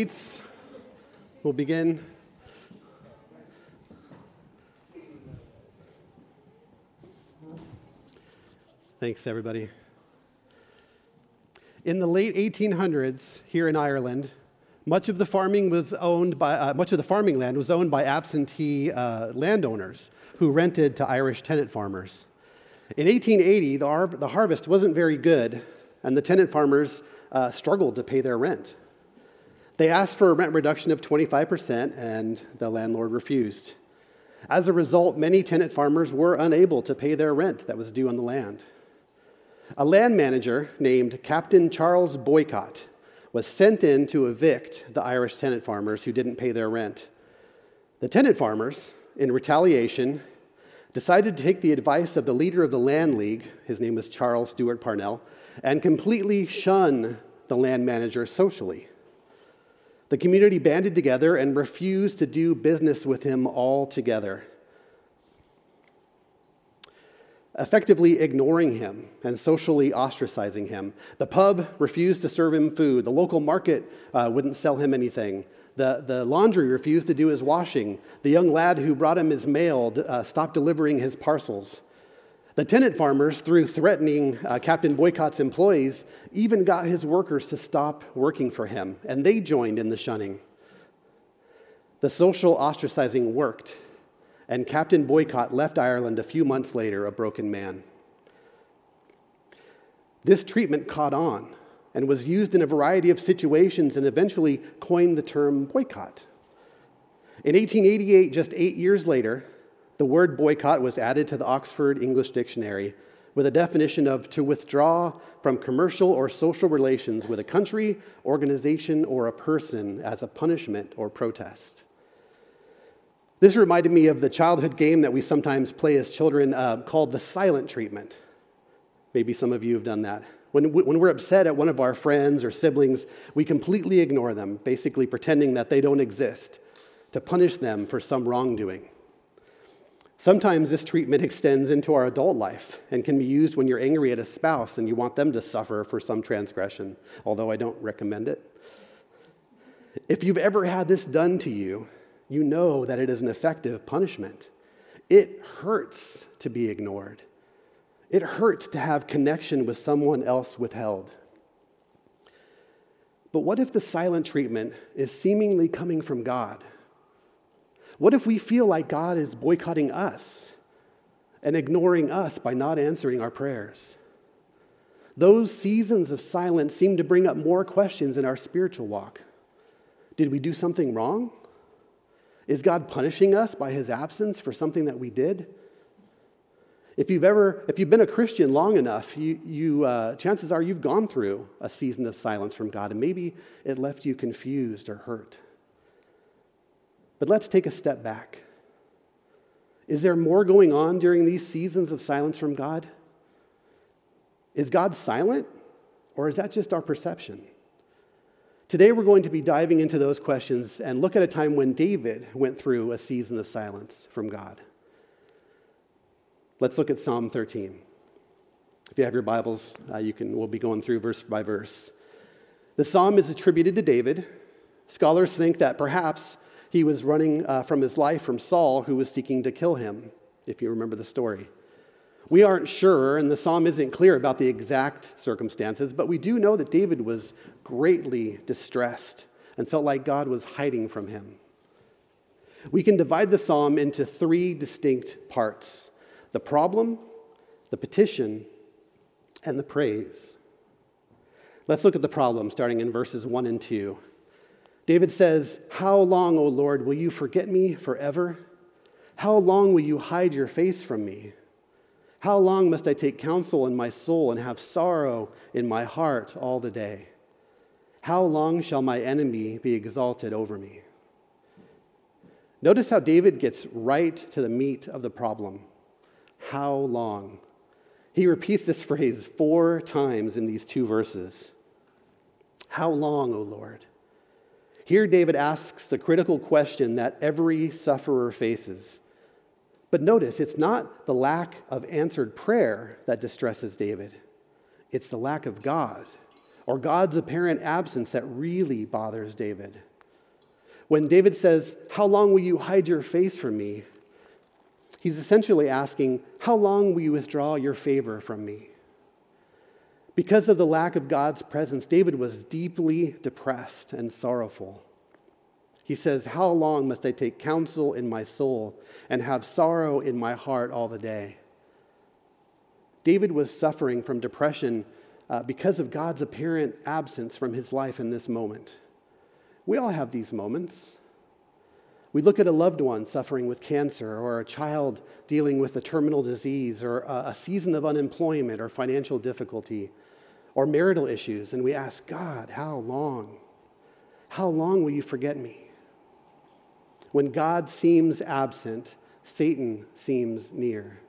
seats. We'll begin. Thanks, everybody. In the late 1800s, here in Ireland, much of the farming was owned by uh, much of the farming land was owned by absentee uh, landowners who rented to Irish tenant farmers. In 1880, the, har- the harvest wasn't very good, and the tenant farmers uh, struggled to pay their rent. They asked for a rent reduction of 25%, and the landlord refused. As a result, many tenant farmers were unable to pay their rent that was due on the land. A land manager named Captain Charles Boycott was sent in to evict the Irish tenant farmers who didn't pay their rent. The tenant farmers, in retaliation, decided to take the advice of the leader of the Land League, his name was Charles Stewart Parnell, and completely shun the land manager socially. The community banded together and refused to do business with him altogether, effectively ignoring him and socially ostracizing him. The pub refused to serve him food, the local market uh, wouldn't sell him anything. The, the laundry refused to do his washing. The young lad who brought him his mail uh, stopped delivering his parcels. The tenant farmers, through threatening uh, Captain Boycott's employees, even got his workers to stop working for him, and they joined in the shunning. The social ostracizing worked, and Captain Boycott left Ireland a few months later a broken man. This treatment caught on and was used in a variety of situations and eventually coined the term boycott. In 1888, just eight years later, the word boycott was added to the Oxford English Dictionary with a definition of to withdraw from commercial or social relations with a country, organization, or a person as a punishment or protest. This reminded me of the childhood game that we sometimes play as children uh, called the silent treatment. Maybe some of you have done that. When, when we're upset at one of our friends or siblings, we completely ignore them, basically pretending that they don't exist, to punish them for some wrongdoing. Sometimes this treatment extends into our adult life and can be used when you're angry at a spouse and you want them to suffer for some transgression, although I don't recommend it. If you've ever had this done to you, you know that it is an effective punishment. It hurts to be ignored, it hurts to have connection with someone else withheld. But what if the silent treatment is seemingly coming from God? What if we feel like God is boycotting us and ignoring us by not answering our prayers? Those seasons of silence seem to bring up more questions in our spiritual walk. Did we do something wrong? Is God punishing us by his absence for something that we did? If you've ever, if you've been a Christian long enough, you, you, uh, chances are you've gone through a season of silence from God, and maybe it left you confused or hurt. But let's take a step back. Is there more going on during these seasons of silence from God? Is God silent, or is that just our perception? Today, we're going to be diving into those questions and look at a time when David went through a season of silence from God. Let's look at Psalm 13. If you have your Bibles, uh, you can, we'll be going through verse by verse. The psalm is attributed to David. Scholars think that perhaps he was running uh, from his life from Saul, who was seeking to kill him, if you remember the story. We aren't sure, and the psalm isn't clear about the exact circumstances, but we do know that David was greatly distressed and felt like God was hiding from him. We can divide the psalm into three distinct parts the problem, the petition, and the praise. Let's look at the problem, starting in verses 1 and 2. David says, How long, O Lord, will you forget me forever? How long will you hide your face from me? How long must I take counsel in my soul and have sorrow in my heart all the day? How long shall my enemy be exalted over me? Notice how David gets right to the meat of the problem. How long? He repeats this phrase four times in these two verses. How long, O Lord? Here, David asks the critical question that every sufferer faces. But notice, it's not the lack of answered prayer that distresses David, it's the lack of God or God's apparent absence that really bothers David. When David says, How long will you hide your face from me? He's essentially asking, How long will you withdraw your favor from me? Because of the lack of God's presence, David was deeply depressed and sorrowful. He says, How long must I take counsel in my soul and have sorrow in my heart all the day? David was suffering from depression uh, because of God's apparent absence from his life in this moment. We all have these moments. We look at a loved one suffering with cancer, or a child dealing with a terminal disease, or a season of unemployment or financial difficulty, or marital issues, and we ask, God, how long? How long will you forget me? When God seems absent, Satan seems near.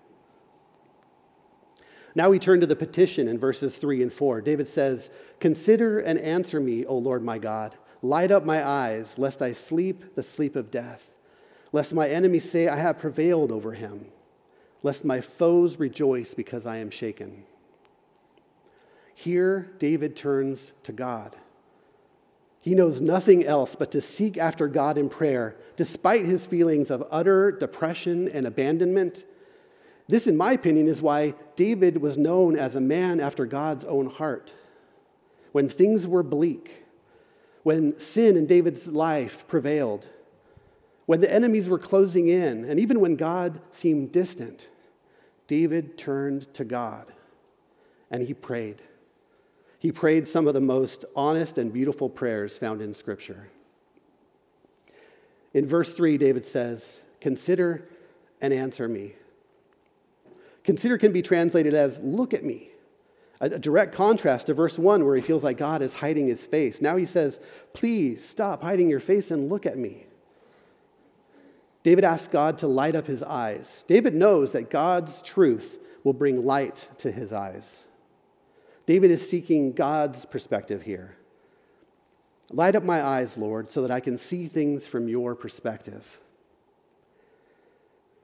Now we turn to the petition in verses 3 and 4. David says, Consider and answer me, O Lord my God. Light up my eyes, lest I sleep the sleep of death, lest my enemies say, I have prevailed over him, lest my foes rejoice because I am shaken. Here, David turns to God. He knows nothing else but to seek after God in prayer, despite his feelings of utter depression and abandonment. This, in my opinion, is why David was known as a man after God's own heart. When things were bleak, when sin in David's life prevailed, when the enemies were closing in, and even when God seemed distant, David turned to God and he prayed. He prayed some of the most honest and beautiful prayers found in Scripture. In verse 3, David says, Consider and answer me. Consider can be translated as look at me a direct contrast to verse 1, where he feels like God is hiding his face. Now he says, Please stop hiding your face and look at me. David asks God to light up his eyes. David knows that God's truth will bring light to his eyes. David is seeking God's perspective here. Light up my eyes, Lord, so that I can see things from your perspective.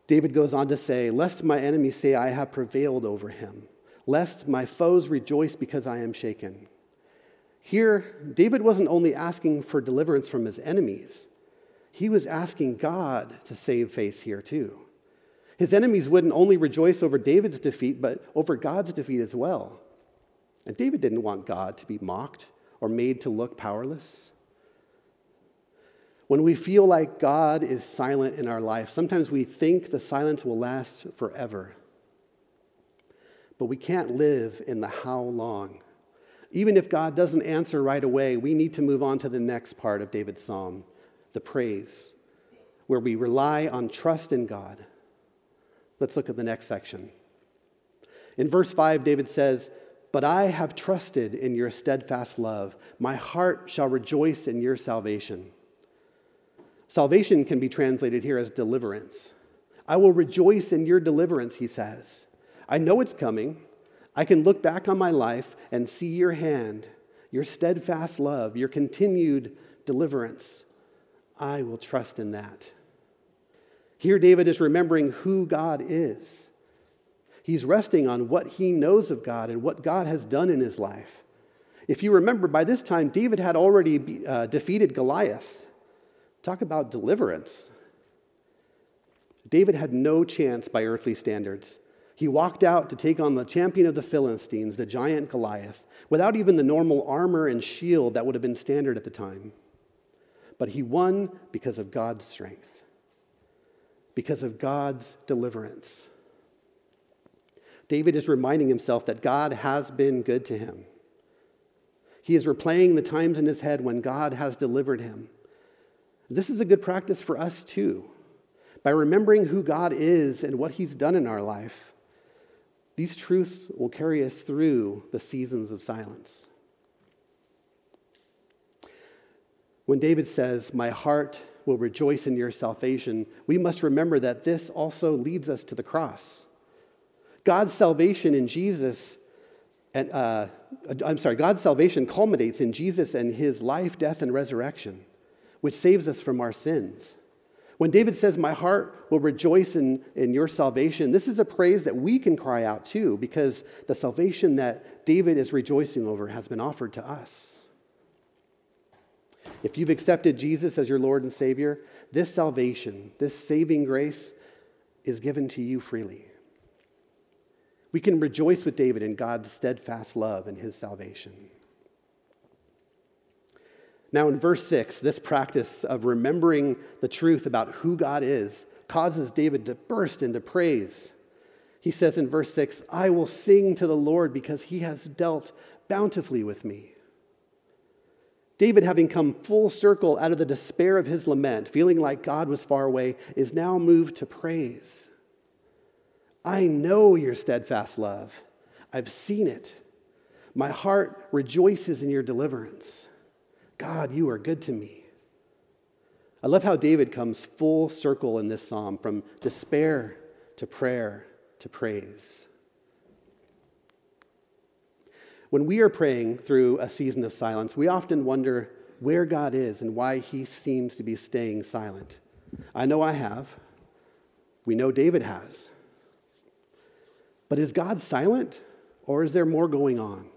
David goes on to say, Lest my enemies say I have prevailed over him lest my foes rejoice because I am shaken. Here, David wasn't only asking for deliverance from his enemies, he was asking God to save face here too. His enemies wouldn't only rejoice over David's defeat, but over God's defeat as well. And David didn't want God to be mocked or made to look powerless. When we feel like God is silent in our life, sometimes we think the silence will last forever. But we can't live in the how long. Even if God doesn't answer right away, we need to move on to the next part of David's psalm, the praise, where we rely on trust in God. Let's look at the next section. In verse 5, David says, But I have trusted in your steadfast love. My heart shall rejoice in your salvation. Salvation can be translated here as deliverance. I will rejoice in your deliverance, he says. I know it's coming. I can look back on my life and see your hand, your steadfast love, your continued deliverance. I will trust in that. Here, David is remembering who God is. He's resting on what he knows of God and what God has done in his life. If you remember, by this time, David had already uh, defeated Goliath. Talk about deliverance. David had no chance by earthly standards. He walked out to take on the champion of the Philistines, the giant Goliath, without even the normal armor and shield that would have been standard at the time. But he won because of God's strength, because of God's deliverance. David is reminding himself that God has been good to him. He is replaying the times in his head when God has delivered him. This is a good practice for us too. By remembering who God is and what he's done in our life, these truths will carry us through the seasons of silence. When David says, My heart will rejoice in your salvation, we must remember that this also leads us to the cross. God's salvation in Jesus, and, uh, I'm sorry, God's salvation culminates in Jesus and his life, death, and resurrection, which saves us from our sins. When David says, My heart will rejoice in, in your salvation, this is a praise that we can cry out too, because the salvation that David is rejoicing over has been offered to us. If you've accepted Jesus as your Lord and Savior, this salvation, this saving grace, is given to you freely. We can rejoice with David in God's steadfast love and his salvation. Now, in verse 6, this practice of remembering the truth about who God is causes David to burst into praise. He says in verse 6, I will sing to the Lord because he has dealt bountifully with me. David, having come full circle out of the despair of his lament, feeling like God was far away, is now moved to praise. I know your steadfast love. I've seen it. My heart rejoices in your deliverance. God, you are good to me. I love how David comes full circle in this psalm from despair to prayer to praise. When we are praying through a season of silence, we often wonder where God is and why he seems to be staying silent. I know I have. We know David has. But is God silent or is there more going on?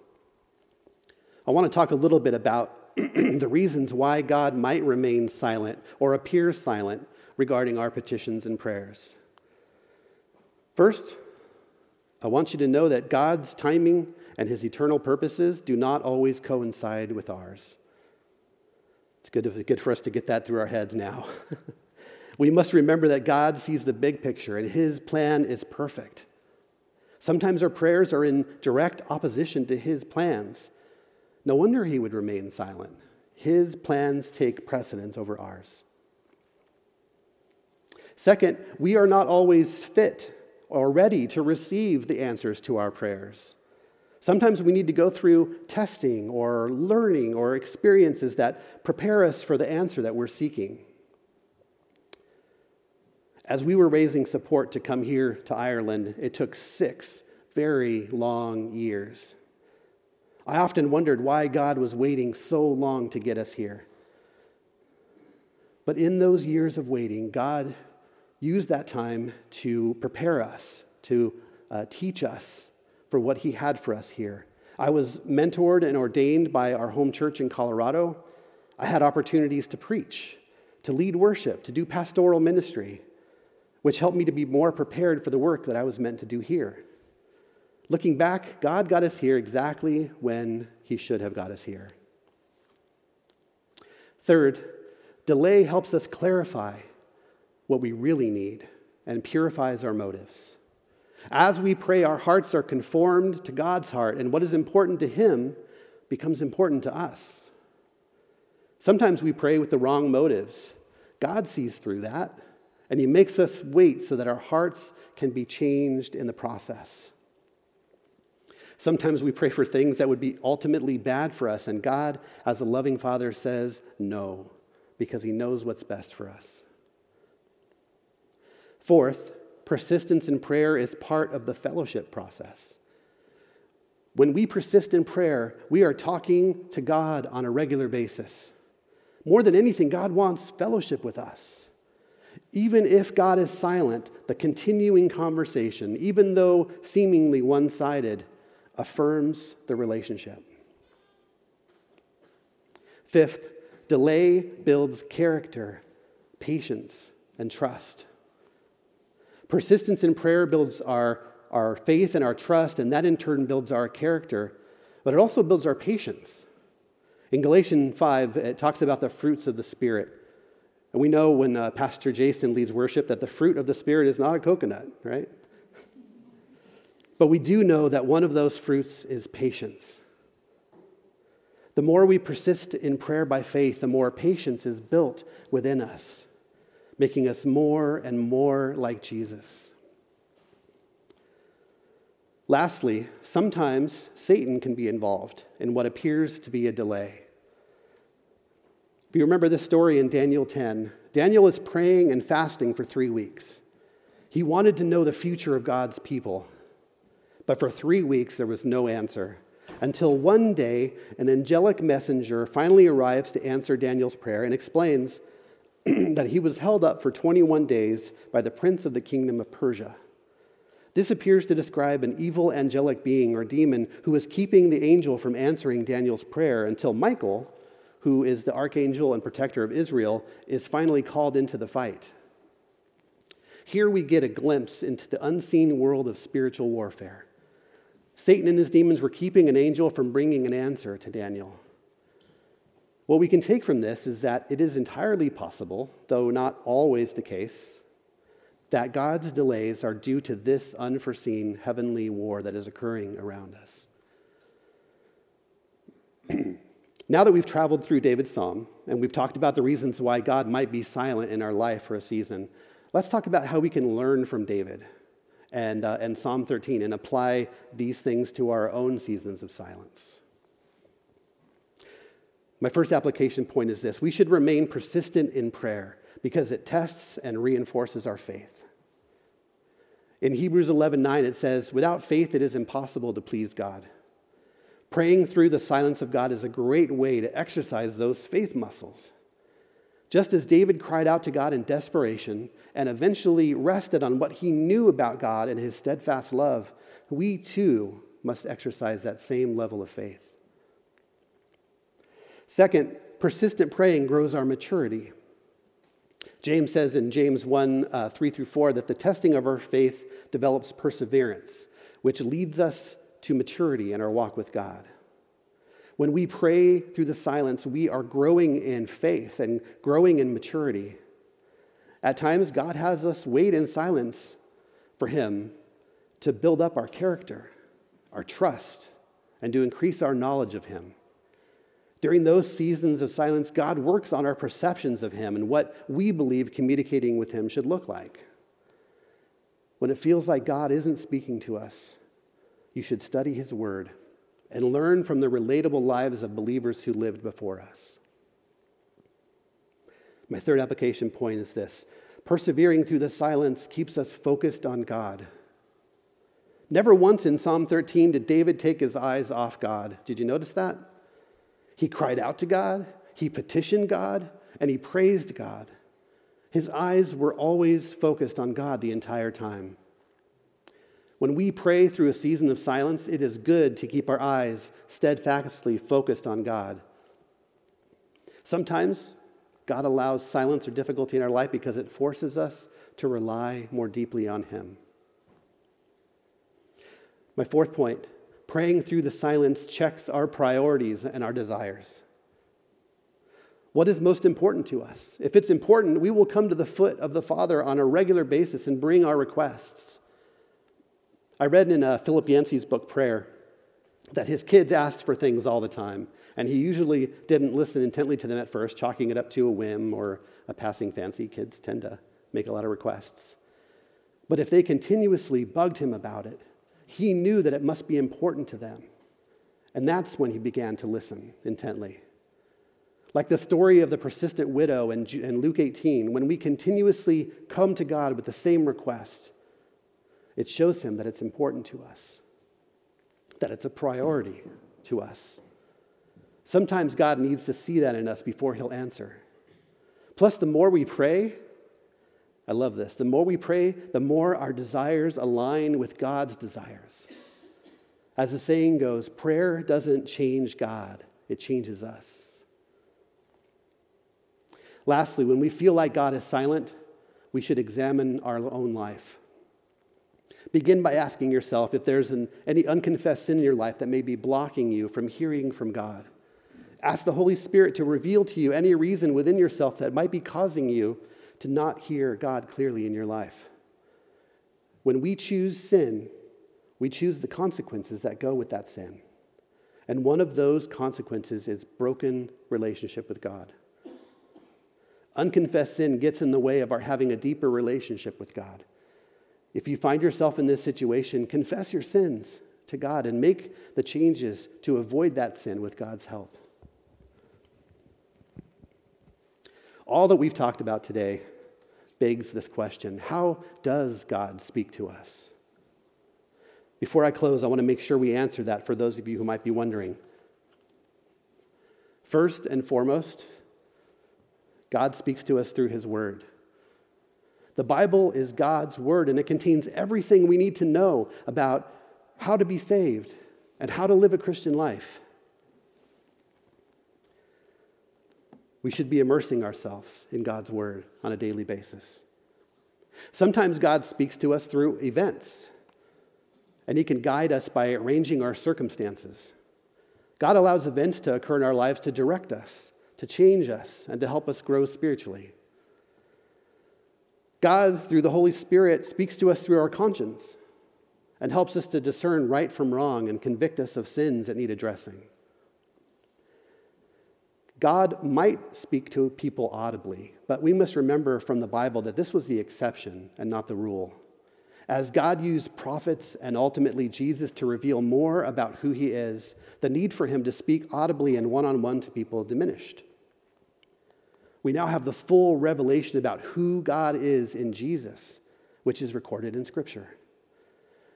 I want to talk a little bit about the reasons why God might remain silent or appear silent regarding our petitions and prayers. First, I want you to know that God's timing and his eternal purposes do not always coincide with ours. It's good, good for us to get that through our heads now. we must remember that God sees the big picture and his plan is perfect. Sometimes our prayers are in direct opposition to his plans. No wonder he would remain silent. His plans take precedence over ours. Second, we are not always fit or ready to receive the answers to our prayers. Sometimes we need to go through testing or learning or experiences that prepare us for the answer that we're seeking. As we were raising support to come here to Ireland, it took six very long years. I often wondered why God was waiting so long to get us here. But in those years of waiting, God used that time to prepare us, to uh, teach us, for what he had for us here. I was mentored and ordained by our home church in Colorado. I had opportunities to preach, to lead worship, to do pastoral ministry, which helped me to be more prepared for the work that I was meant to do here. Looking back, God got us here exactly when He should have got us here. Third, delay helps us clarify what we really need and purifies our motives. As we pray, our hearts are conformed to God's heart, and what is important to Him becomes important to us. Sometimes we pray with the wrong motives. God sees through that, and He makes us wait so that our hearts can be changed in the process. Sometimes we pray for things that would be ultimately bad for us, and God, as a loving Father, says no, because He knows what's best for us. Fourth, persistence in prayer is part of the fellowship process. When we persist in prayer, we are talking to God on a regular basis. More than anything, God wants fellowship with us. Even if God is silent, the continuing conversation, even though seemingly one sided, affirms the relationship. Fifth, delay builds character, patience, and trust. Persistence in prayer builds our, our faith and our trust, and that in turn builds our character, but it also builds our patience. In Galatians 5, it talks about the fruits of the Spirit. And we know when uh, Pastor Jason leads worship that the fruit of the Spirit is not a coconut, right? But we do know that one of those fruits is patience. The more we persist in prayer by faith, the more patience is built within us making us more and more like Jesus. Lastly, sometimes Satan can be involved in what appears to be a delay. If you remember this story in Daniel 10, Daniel is praying and fasting for three weeks. He wanted to know the future of God's people, but for three weeks there was no answer until one day an angelic messenger finally arrives to answer Daniel's prayer and explains that he was held up for 21 days by the prince of the kingdom of Persia. This appears to describe an evil angelic being or demon who was keeping the angel from answering Daniel's prayer until Michael, who is the archangel and protector of Israel, is finally called into the fight. Here we get a glimpse into the unseen world of spiritual warfare. Satan and his demons were keeping an angel from bringing an answer to Daniel. What we can take from this is that it is entirely possible, though not always the case, that God's delays are due to this unforeseen heavenly war that is occurring around us. now that we've traveled through David's psalm and we've talked about the reasons why God might be silent in our life for a season, let's talk about how we can learn from David and, uh, and Psalm 13 and apply these things to our own seasons of silence. My first application point is this we should remain persistent in prayer because it tests and reinforces our faith. In Hebrews 11:9 it says, "Without faith it is impossible to please God." Praying through the silence of God is a great way to exercise those faith muscles. Just as David cried out to God in desperation and eventually rested on what he knew about God and his steadfast love, we too must exercise that same level of faith. Second, persistent praying grows our maturity. James says in James 1 uh, 3 through 4 that the testing of our faith develops perseverance, which leads us to maturity in our walk with God. When we pray through the silence, we are growing in faith and growing in maturity. At times, God has us wait in silence for Him to build up our character, our trust, and to increase our knowledge of Him. During those seasons of silence, God works on our perceptions of Him and what we believe communicating with Him should look like. When it feels like God isn't speaking to us, you should study His Word and learn from the relatable lives of believers who lived before us. My third application point is this persevering through the silence keeps us focused on God. Never once in Psalm 13 did David take his eyes off God. Did you notice that? He cried out to God, he petitioned God, and he praised God. His eyes were always focused on God the entire time. When we pray through a season of silence, it is good to keep our eyes steadfastly focused on God. Sometimes God allows silence or difficulty in our life because it forces us to rely more deeply on Him. My fourth point Praying through the silence checks our priorities and our desires. What is most important to us? If it's important, we will come to the foot of the Father on a regular basis and bring our requests. I read in uh, Philip Yancey's book, Prayer, that his kids asked for things all the time, and he usually didn't listen intently to them at first, chalking it up to a whim or a passing fancy. Kids tend to make a lot of requests. But if they continuously bugged him about it, he knew that it must be important to them. And that's when he began to listen intently. Like the story of the persistent widow in, Luke 18, when we continuously come to God with the same request, it shows him that it's important to us, that it's a priority to us. Sometimes God needs to see that in us before he'll answer. Plus, the more we pray, I love this. The more we pray, the more our desires align with God's desires. As the saying goes, prayer doesn't change God, it changes us. Lastly, when we feel like God is silent, we should examine our own life. Begin by asking yourself if there's an, any unconfessed sin in your life that may be blocking you from hearing from God. Ask the Holy Spirit to reveal to you any reason within yourself that might be causing you to not hear God clearly in your life. When we choose sin, we choose the consequences that go with that sin. And one of those consequences is broken relationship with God. Unconfessed sin gets in the way of our having a deeper relationship with God. If you find yourself in this situation, confess your sins to God and make the changes to avoid that sin with God's help. All that we've talked about today begs this question How does God speak to us? Before I close, I want to make sure we answer that for those of you who might be wondering. First and foremost, God speaks to us through His Word. The Bible is God's Word, and it contains everything we need to know about how to be saved and how to live a Christian life. We should be immersing ourselves in God's word on a daily basis. Sometimes God speaks to us through events, and He can guide us by arranging our circumstances. God allows events to occur in our lives to direct us, to change us, and to help us grow spiritually. God, through the Holy Spirit, speaks to us through our conscience and helps us to discern right from wrong and convict us of sins that need addressing. God might speak to people audibly, but we must remember from the Bible that this was the exception and not the rule. As God used prophets and ultimately Jesus to reveal more about who he is, the need for him to speak audibly and one on one to people diminished. We now have the full revelation about who God is in Jesus, which is recorded in Scripture.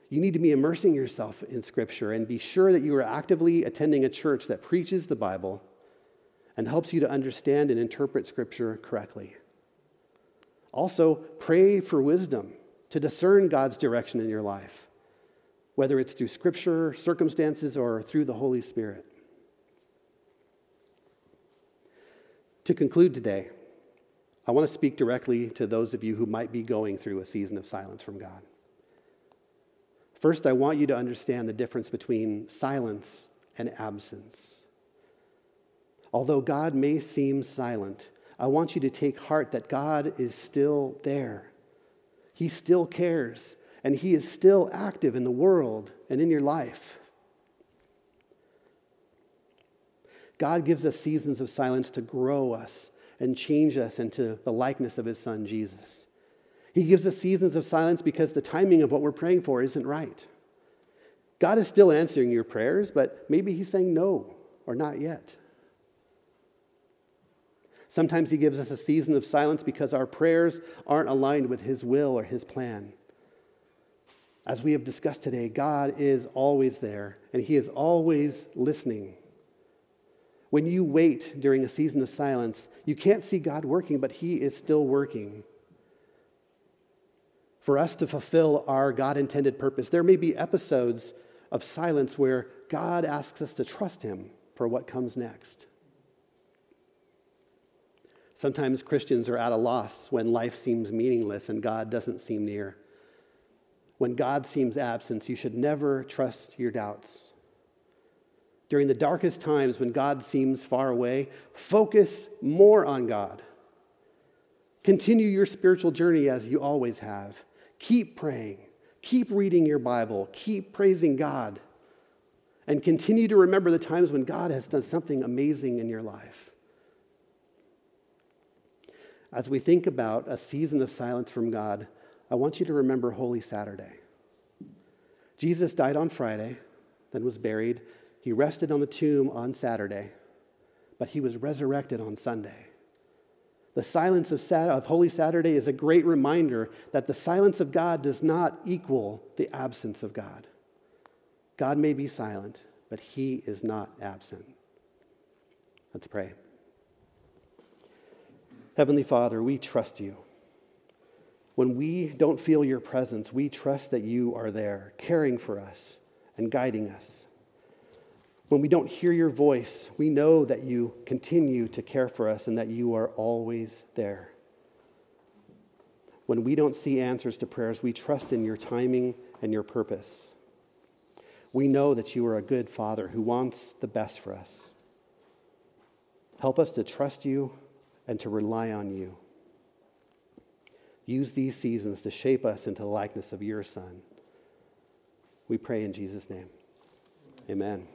You need to be immersing yourself in Scripture and be sure that you are actively attending a church that preaches the Bible and helps you to understand and interpret Scripture correctly. Also, pray for wisdom to discern God's direction in your life, whether it's through Scripture, circumstances, or through the Holy Spirit. To conclude today, I want to speak directly to those of you who might be going through a season of silence from God. First, I want you to understand the difference between silence and absence. Although God may seem silent, I want you to take heart that God is still there. He still cares, and He is still active in the world and in your life. God gives us seasons of silence to grow us and change us into the likeness of His Son, Jesus. He gives us seasons of silence because the timing of what we're praying for isn't right. God is still answering your prayers, but maybe He's saying no or not yet. Sometimes He gives us a season of silence because our prayers aren't aligned with His will or His plan. As we have discussed today, God is always there and He is always listening. When you wait during a season of silence, you can't see God working, but He is still working. For us to fulfill our God intended purpose, there may be episodes of silence where God asks us to trust Him for what comes next. Sometimes Christians are at a loss when life seems meaningless and God doesn't seem near. When God seems absent, you should never trust your doubts. During the darkest times when God seems far away, focus more on God. Continue your spiritual journey as you always have. Keep praying, keep reading your Bible, keep praising God, and continue to remember the times when God has done something amazing in your life. As we think about a season of silence from God, I want you to remember Holy Saturday. Jesus died on Friday, then was buried. He rested on the tomb on Saturday, but he was resurrected on Sunday. The silence of, Sat- of, Holy Saturday is a great reminder that the silence of God does not equal the absence of God. God may be silent, but he is not absent. Let's pray. Heavenly Father, we trust you. When we don't feel your presence, we trust that you are there, caring for us and guiding us. When we don't hear your voice, we know that you continue to care for us and that you are always there. When we don't see answers to prayers, we trust in your timing and your purpose. We know that you are a good Father who wants the best for us. Help us to trust you and to rely on you. Use these seasons to shape us into the likeness of your Son. We pray in Jesus' name. Amen.